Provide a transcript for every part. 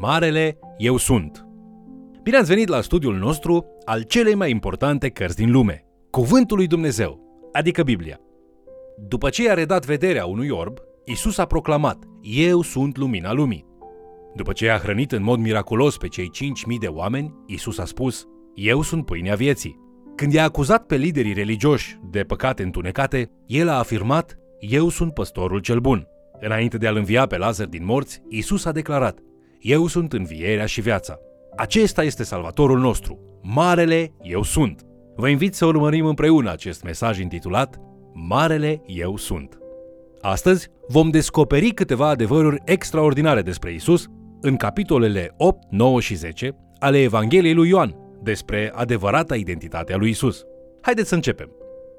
Marele Eu Sunt. Bine ați venit la studiul nostru al celei mai importante cărți din lume, Cuvântul lui Dumnezeu, adică Biblia. După ce i-a redat vederea unui orb, Isus a proclamat, Eu sunt lumina lumii. După ce i-a hrănit în mod miraculos pe cei 5.000 de oameni, Isus a spus, Eu sunt pâinea vieții. Când i-a acuzat pe liderii religioși de păcate întunecate, el a afirmat, Eu sunt păstorul cel bun. Înainte de a-l învia pe Lazar din morți, Isus a declarat, Eu sunt învierea și viața. Acesta este salvatorul nostru, Marele Eu Sunt. Vă invit să urmărim împreună acest mesaj intitulat Marele Eu Sunt. Astăzi vom descoperi câteva adevăruri extraordinare despre Isus în capitolele 8, 9 și 10 ale Evangheliei lui Ioan despre adevărata identitate a lui Isus. Haideți să începem.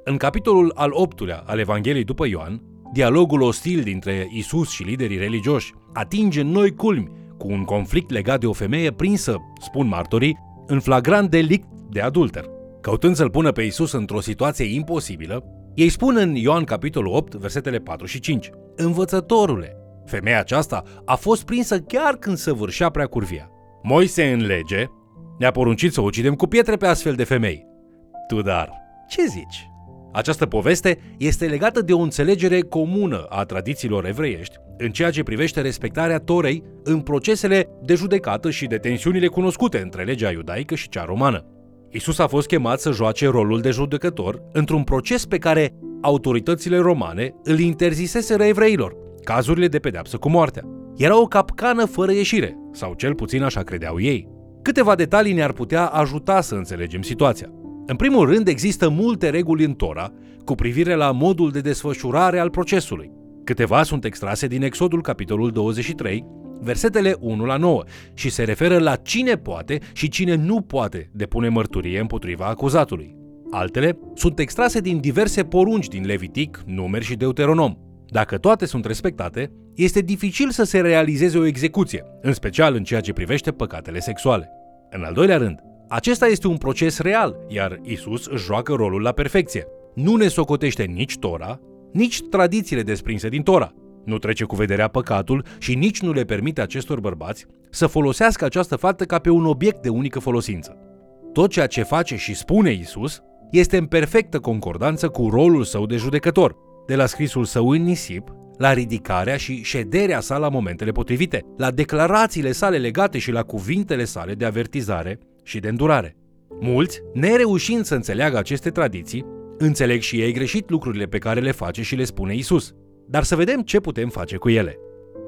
În capitolul al 8-lea al Evangheliei după Ioan, dialogul ostil dintre Isus și liderii religioși atinge noi culmi cu un conflict legat de o femeie prinsă, spun martorii, în flagrant delict de adulter. Căutând să-l pună pe Isus într-o situație imposibilă, ei spun în Ioan capitolul 8, versetele 4 și 5, Învățătorule, femeia aceasta a fost prinsă chiar când săvârșea prea curvia. Moise în lege ne-a poruncit să o ucidem cu pietre pe astfel de femei. Tu dar, ce zici? Această poveste este legată de o înțelegere comună a tradițiilor evreiești în ceea ce privește respectarea Torei în procesele de judecată și de tensiunile cunoscute între legea iudaică și cea romană. Isus a fost chemat să joace rolul de judecător într-un proces pe care autoritățile romane îl interziseseră evreilor, cazurile de pedeapsă cu moartea. Era o capcană fără ieșire, sau cel puțin așa credeau ei. Câteva detalii ne-ar putea ajuta să înțelegem situația. În primul rând, există multe reguli în Tora cu privire la modul de desfășurare al procesului. Câteva sunt extrase din Exodul capitolul 23, versetele 1 la 9 și se referă la cine poate și cine nu poate depune mărturie împotriva acuzatului. Altele sunt extrase din diverse porunci din Levitic, Numeri și Deuteronom. Dacă toate sunt respectate, este dificil să se realizeze o execuție, în special în ceea ce privește păcatele sexuale. În al doilea rând, acesta este un proces real, iar Isus își joacă rolul la perfecție. Nu ne socotește nici Tora, nici tradițiile desprinse din Tora. Nu trece cu vederea păcatul și nici nu le permite acestor bărbați să folosească această faptă ca pe un obiect de unică folosință. Tot ceea ce face și spune Isus este în perfectă concordanță cu rolul său de judecător, de la scrisul său în nisip, la ridicarea și șederea sa la momentele potrivite, la declarațiile sale legate și la cuvintele sale de avertizare și de îndurare. Mulți, nereușind să înțeleagă aceste tradiții, înțeleg și ei greșit lucrurile pe care le face și le spune Isus. Dar să vedem ce putem face cu ele.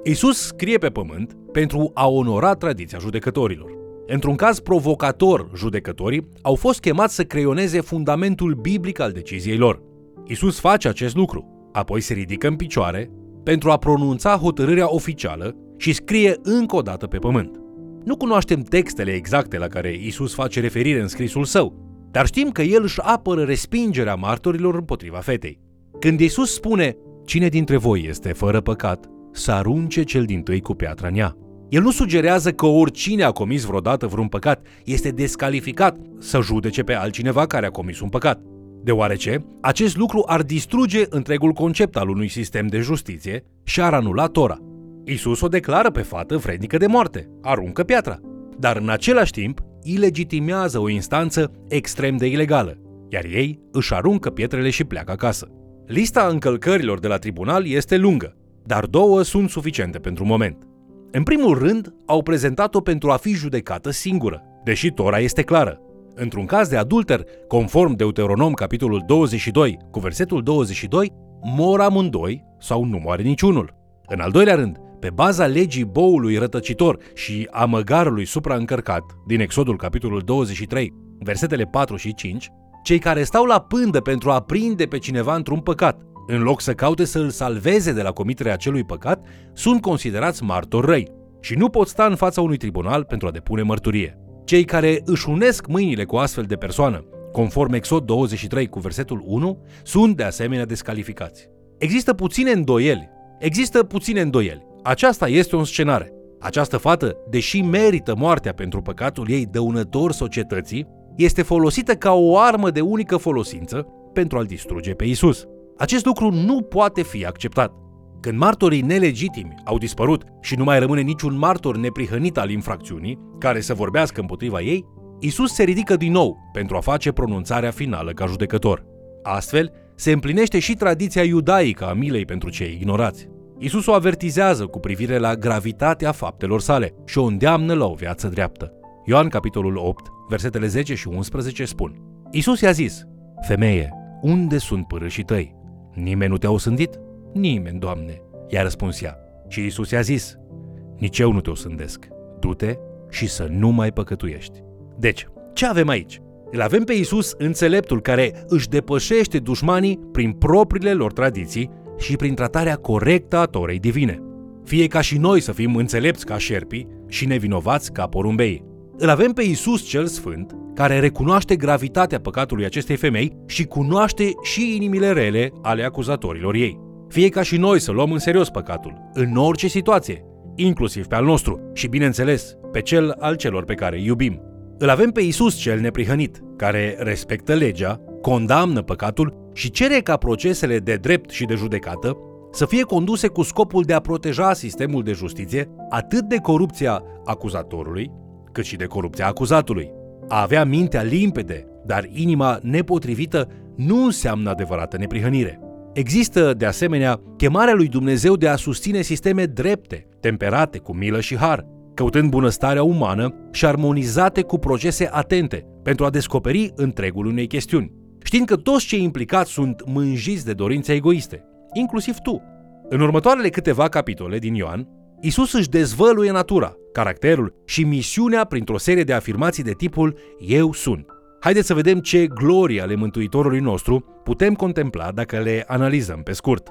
Isus scrie pe pământ pentru a onora tradiția judecătorilor. Într-un caz provocator, judecătorii au fost chemați să creioneze fundamentul biblic al deciziei lor. Isus face acest lucru, apoi se ridică în picioare pentru a pronunța hotărârea oficială și scrie încă o dată pe pământ. Nu cunoaștem textele exacte la care Isus face referire în scrisul său, dar știm că el își apără respingerea martorilor împotriva fetei. Când Isus spune, cine dintre voi este fără păcat, să arunce cel din tâi cu piatra în ea. El nu sugerează că oricine a comis vreodată vreun păcat este descalificat să judece pe altcineva care a comis un păcat, deoarece acest lucru ar distruge întregul concept al unui sistem de justiție și ar anula Tora. Isus o declară pe fată vrednică de moarte, aruncă piatra, dar în același timp ilegitimează o instanță extrem de ilegală, iar ei își aruncă pietrele și pleacă acasă. Lista încălcărilor de la tribunal este lungă, dar două sunt suficiente pentru moment. În primul rând, au prezentat-o pentru a fi judecată singură, deși Tora este clară. Într-un caz de adulter, conform Deuteronom capitolul 22 cu versetul 22, mor amândoi sau nu moare niciunul. În al doilea rând, pe baza legii boului rătăcitor și a măgarului supraîncărcat din Exodul capitolul 23, versetele 4 și 5, cei care stau la pândă pentru a prinde pe cineva într-un păcat, în loc să caute să îl salveze de la comiterea acelui păcat, sunt considerați martori răi și nu pot sta în fața unui tribunal pentru a depune mărturie. Cei care își unesc mâinile cu astfel de persoană, conform Exod 23 cu versetul 1, sunt de asemenea descalificați. Există puține îndoieli. Există puține îndoieli. Aceasta este o scenare. Această fată, deși merită moartea pentru păcatul ei dăunător societății, este folosită ca o armă de unică folosință pentru a-l distruge pe Isus. Acest lucru nu poate fi acceptat. Când martorii nelegitimi au dispărut și nu mai rămâne niciun martor neprihănit al infracțiunii care să vorbească împotriva ei, Isus se ridică din nou pentru a face pronunțarea finală ca judecător. Astfel, se împlinește și tradiția iudaică a milei pentru cei ignorați. Isus o avertizează cu privire la gravitatea faptelor sale și o îndeamnă la o viață dreaptă. Ioan capitolul 8, versetele 10 și 11 spun Isus i-a zis, Femeie, unde sunt părâșii tăi? Nimeni nu te-a osândit? Nimeni, Doamne, i-a răspuns ea. Și Isus i-a zis, Nici eu nu te osândesc. Du-te și să nu mai păcătuiești. Deci, ce avem aici? Îl avem pe Isus înțeleptul care își depășește dușmanii prin propriile lor tradiții și prin tratarea corectă a torei divine. Fie ca și noi să fim înțelepți ca șerpii și nevinovați ca porumbei. Îl avem pe Isus cel Sfânt, care recunoaște gravitatea păcatului acestei femei și cunoaște și inimile rele ale acuzatorilor ei. Fie ca și noi să luăm în serios păcatul, în orice situație, inclusiv pe al nostru și, bineînțeles, pe cel al celor pe care îi iubim. Îl avem pe Isus cel neprihănit, care respectă legea, condamnă păcatul și cere ca procesele de drept și de judecată să fie conduse cu scopul de a proteja sistemul de justiție atât de corupția acuzatorului, cât și de corupția acuzatului. A avea mintea limpede, dar inima nepotrivită nu înseamnă adevărată neprihănire. Există, de asemenea, chemarea lui Dumnezeu de a susține sisteme drepte, temperate cu milă și har, căutând bunăstarea umană și armonizate cu procese atente pentru a descoperi întregul unei chestiuni, știind că toți cei implicați sunt mânjiți de dorințe egoiste, inclusiv tu. În următoarele câteva capitole din Ioan, Isus își dezvăluie natura, caracterul și misiunea printr-o serie de afirmații de tipul Eu sunt. Haideți să vedem ce glorii ale Mântuitorului nostru putem contempla dacă le analizăm pe scurt.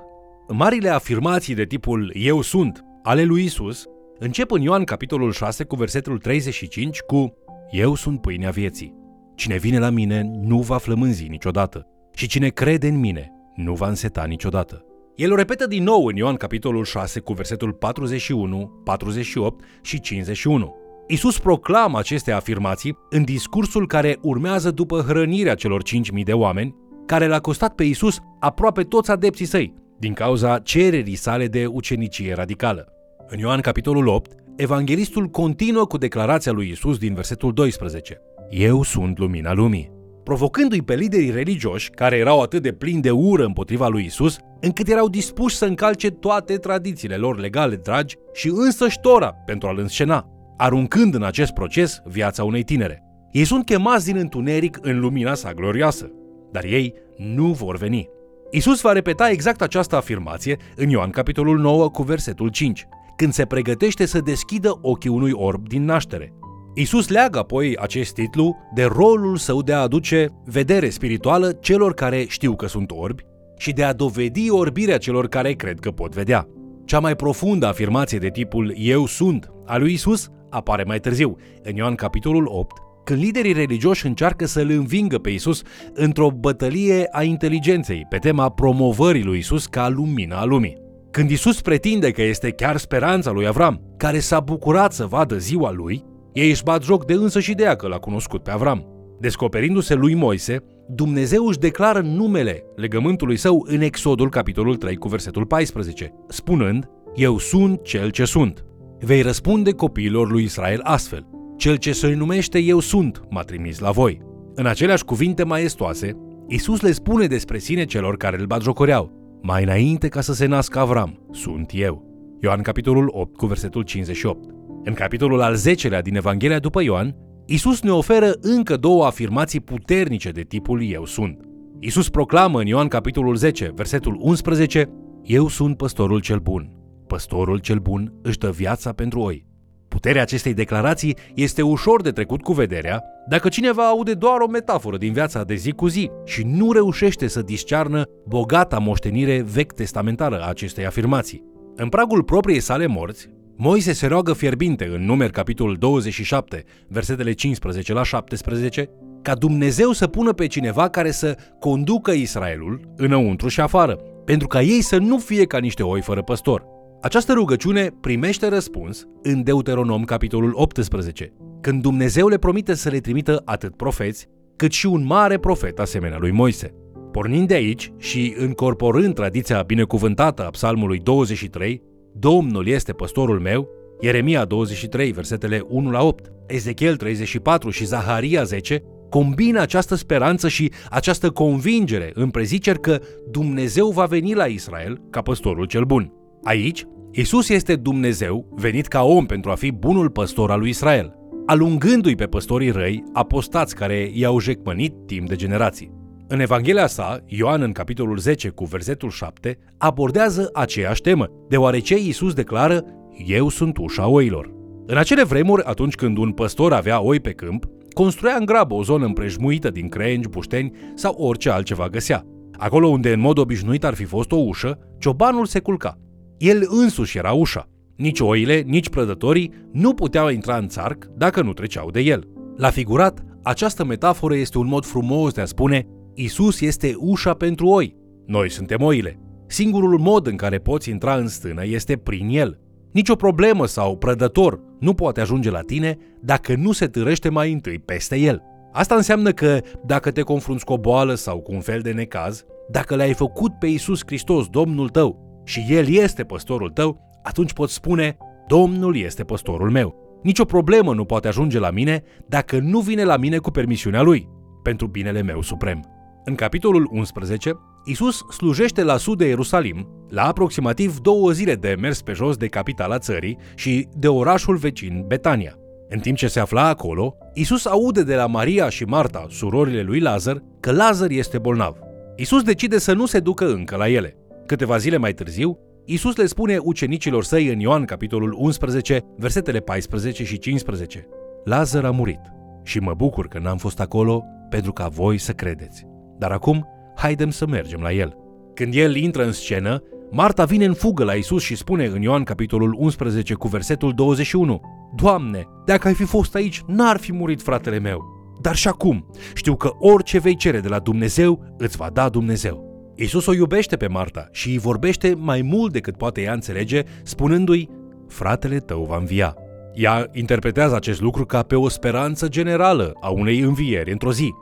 Marile afirmații de tipul Eu sunt ale lui Isus încep în Ioan capitolul 6 cu versetul 35 cu Eu sunt pâinea vieții. Cine vine la mine nu va flămânzi niciodată și cine crede în mine nu va înseta niciodată. El o repetă din nou în Ioan capitolul 6 cu versetul 41, 48 și 51. Isus proclamă aceste afirmații în discursul care urmează după hrănirea celor 5.000 de oameni, care l-a costat pe Isus aproape toți adepții săi, din cauza cererii sale de ucenicie radicală. În Ioan capitolul 8, evanghelistul continuă cu declarația lui Isus din versetul 12. Eu sunt lumina lumii. Provocându-i pe liderii religioși, care erau atât de plini de ură împotriva lui Isus, încât erau dispuși să încalce toate tradițiile lor legale dragi și însăși Tora pentru a-l înscena, aruncând în acest proces viața unei tinere. Ei sunt chemați din întuneric în lumina sa glorioasă, dar ei nu vor veni. Isus va repeta exact această afirmație în Ioan capitolul 9 cu versetul 5 când se pregătește să deschidă ochii unui orb din naștere. Isus leagă apoi acest titlu de rolul său de a aduce vedere spirituală celor care știu că sunt orbi și de a dovedi orbirea celor care cred că pot vedea. Cea mai profundă afirmație de tipul Eu sunt a lui Isus apare mai târziu, în Ioan capitolul 8, când liderii religioși încearcă să-l învingă pe Isus într-o bătălie a inteligenței pe tema promovării lui Isus ca lumina a lumii. Când Isus pretinde că este chiar speranța lui Avram, care s-a bucurat să vadă ziua lui, ei își bat joc de însă și de ea că l-a cunoscut pe Avram. Descoperindu-se lui Moise, Dumnezeu își declară numele legământului său în Exodul capitolul 3 cu versetul 14, spunând, Eu sunt cel ce sunt. Vei răspunde copiilor lui Israel astfel, Cel ce se numește Eu sunt m-a trimis la voi. În aceleași cuvinte maestoase, Isus le spune despre sine celor care îl batjocoreau, mai înainte ca să se nască Avram, sunt eu. Ioan capitolul 8 cu versetul 58. În capitolul al 10-lea din Evanghelia după Ioan, Isus ne oferă încă două afirmații puternice de tipul Eu sunt. Isus proclamă în Ioan capitolul 10, versetul 11, Eu sunt păstorul cel bun. Păstorul cel bun își dă viața pentru oi. Puterea acestei declarații este ușor de trecut cu vederea dacă cineva aude doar o metaforă din viața de zi cu zi și nu reușește să discearnă bogata moștenire vechi testamentară a acestei afirmații. În pragul propriei sale morți, Moise se roagă fierbinte în numeri capitolul 27, versetele 15 la 17, ca Dumnezeu să pună pe cineva care să conducă Israelul înăuntru și afară, pentru ca ei să nu fie ca niște oi fără păstor. Această rugăciune primește răspuns în Deuteronom capitolul 18, când Dumnezeu le promite să le trimită atât profeți, cât și un mare profet asemenea lui Moise. Pornind de aici și încorporând tradiția binecuvântată a psalmului 23, Domnul este păstorul meu, Ieremia 23, versetele 1 la 8, Ezechiel 34 și Zaharia 10, combină această speranță și această convingere în preziceri că Dumnezeu va veni la Israel ca păstorul cel bun. Aici, Isus este Dumnezeu venit ca om pentru a fi bunul păstor al lui Israel, alungându-i pe păstorii răi, apostați care i-au jecmănit timp de generații. În Evanghelia sa, Ioan în capitolul 10 cu versetul 7 abordează aceeași temă, deoarece Isus declară Eu sunt ușa oilor. În acele vremuri, atunci când un păstor avea oi pe câmp, construia în grabă o zonă împrejmuită din crengi, bușteni sau orice altceva găsea. Acolo unde în mod obișnuit ar fi fost o ușă, ciobanul se culca. El însuși era ușa. Nici oile, nici prădătorii nu puteau intra în țarc dacă nu treceau de el. La figurat, această metaforă este un mod frumos de a spune Isus este ușa pentru oi. Noi suntem oile. Singurul mod în care poți intra în stână este prin el. Nicio problemă sau prădător nu poate ajunge la tine dacă nu se târăște mai întâi peste el. Asta înseamnă că dacă te confrunți cu o boală sau cu un fel de necaz, dacă l-ai făcut pe Isus Hristos Domnul tău și El este păstorul tău, atunci poți spune, Domnul este păstorul meu. Nicio problemă nu poate ajunge la mine dacă nu vine la mine cu permisiunea Lui, pentru binele meu suprem. În capitolul 11, Isus slujește la sud de Ierusalim, la aproximativ două zile de mers pe jos de capitala țării și de orașul vecin Betania. În timp ce se afla acolo, Isus aude de la Maria și Marta, surorile lui Lazar, că Lazar este bolnav. Isus decide să nu se ducă încă la ele. Câteva zile mai târziu, Isus le spune ucenicilor săi în Ioan capitolul 11, versetele 14 și 15. Lazar a murit și mă bucur că n-am fost acolo pentru ca voi să credeți. Dar acum, haidem să mergem la el. Când el intră în scenă, Marta vine în fugă la Isus și spune în Ioan capitolul 11 cu versetul 21 Doamne, dacă ai fi fost aici, n-ar fi murit fratele meu. Dar și acum, știu că orice vei cere de la Dumnezeu, îți va da Dumnezeu. Isus o iubește pe Marta și îi vorbește mai mult decât poate ea înțelege, spunându-i, fratele tău va învia. Ea interpretează acest lucru ca pe o speranță generală a unei învieri într-o zi.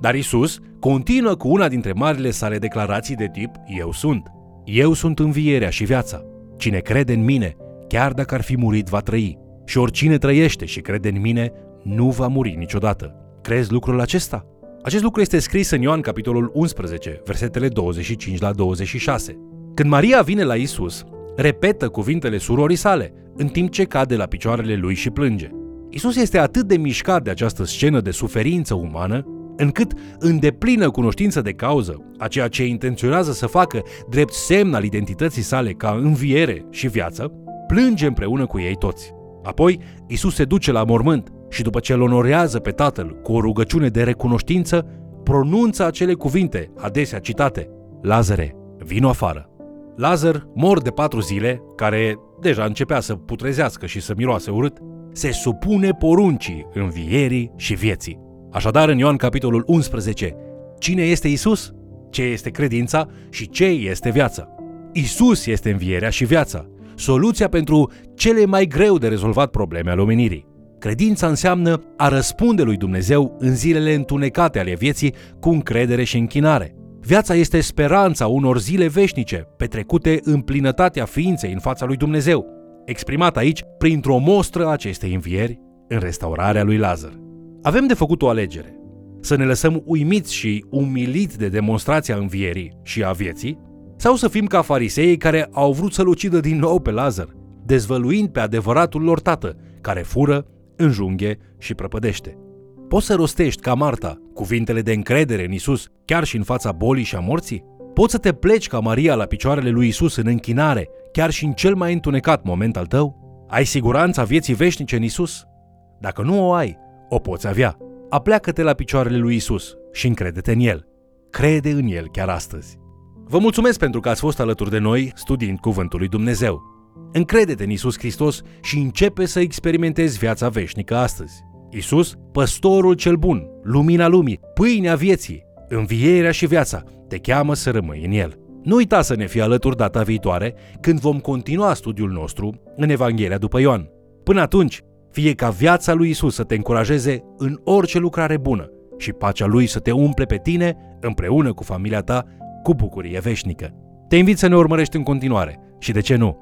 Dar Isus continuă cu una dintre marile sale declarații de tip Eu sunt. Eu sunt învierea și viața. Cine crede în mine, chiar dacă ar fi murit, va trăi. Și oricine trăiește și crede în mine, nu va muri niciodată. Crezi lucrul acesta? Acest lucru este scris în Ioan capitolul 11, versetele 25 la 26. Când Maria vine la Isus, repetă cuvintele surorii sale, în timp ce cade la picioarele lui și plânge. Isus este atât de mișcat de această scenă de suferință umană, încât, în deplină cunoștință de cauză, a ceea ce intenționează să facă drept semn al identității sale ca înviere și viață, plânge împreună cu ei toți. Apoi, Isus se duce la mormânt și după ce îl onorează pe tatăl cu o rugăciune de recunoștință, pronunță acele cuvinte, adesea citate, Lazare, vino afară. Lazar, mor de patru zile, care deja începea să putrezească și să miroase urât, se supune poruncii învierii și vieții. Așadar, în Ioan capitolul 11, cine este Isus? Ce este credința și ce este viața? Isus este învierea și viața, soluția pentru cele mai greu de rezolvat probleme ale omenirii. Credința înseamnă a răspunde lui Dumnezeu în zilele întunecate ale vieții cu încredere și închinare. Viața este speranța unor zile veșnice, petrecute în plinătatea ființei în fața lui Dumnezeu, exprimat aici printr-o mostră a acestei învieri în restaurarea lui Lazar. Avem de făcut o alegere. Să ne lăsăm uimiți și umiliți de demonstrația învierii și a vieții, sau să fim ca fariseii care au vrut să-l ucidă din nou pe Lazar, dezvăluind pe adevăratul lor tată, care fură, înjunghe și prăpădește. Poți să rostești ca Marta cuvintele de încredere în Isus, chiar și în fața bolii și a morții? Poți să te pleci ca Maria la picioarele lui Isus în închinare, chiar și în cel mai întunecat moment al tău? Ai siguranța vieții veșnice în Isus? Dacă nu o ai, o poți avea. Apleacă-te la picioarele lui Isus și încrede-te în El. Crede în El chiar astăzi. Vă mulțumesc pentru că ați fost alături de noi studiind Cuvântul lui Dumnezeu. Încrede-te în Isus Hristos și începe să experimentezi viața veșnică astăzi. Isus, păstorul cel bun, lumina lumii, pâinea vieții, învierea și viața, te cheamă să rămâi în El. Nu uita să ne fii alături data viitoare când vom continua studiul nostru în Evanghelia după Ioan. Până atunci, fie ca viața lui Isus să te încurajeze în orice lucrare bună și pacea lui să te umple pe tine, împreună cu familia ta, cu bucurie veșnică. Te invit să ne urmărești în continuare și, de ce nu,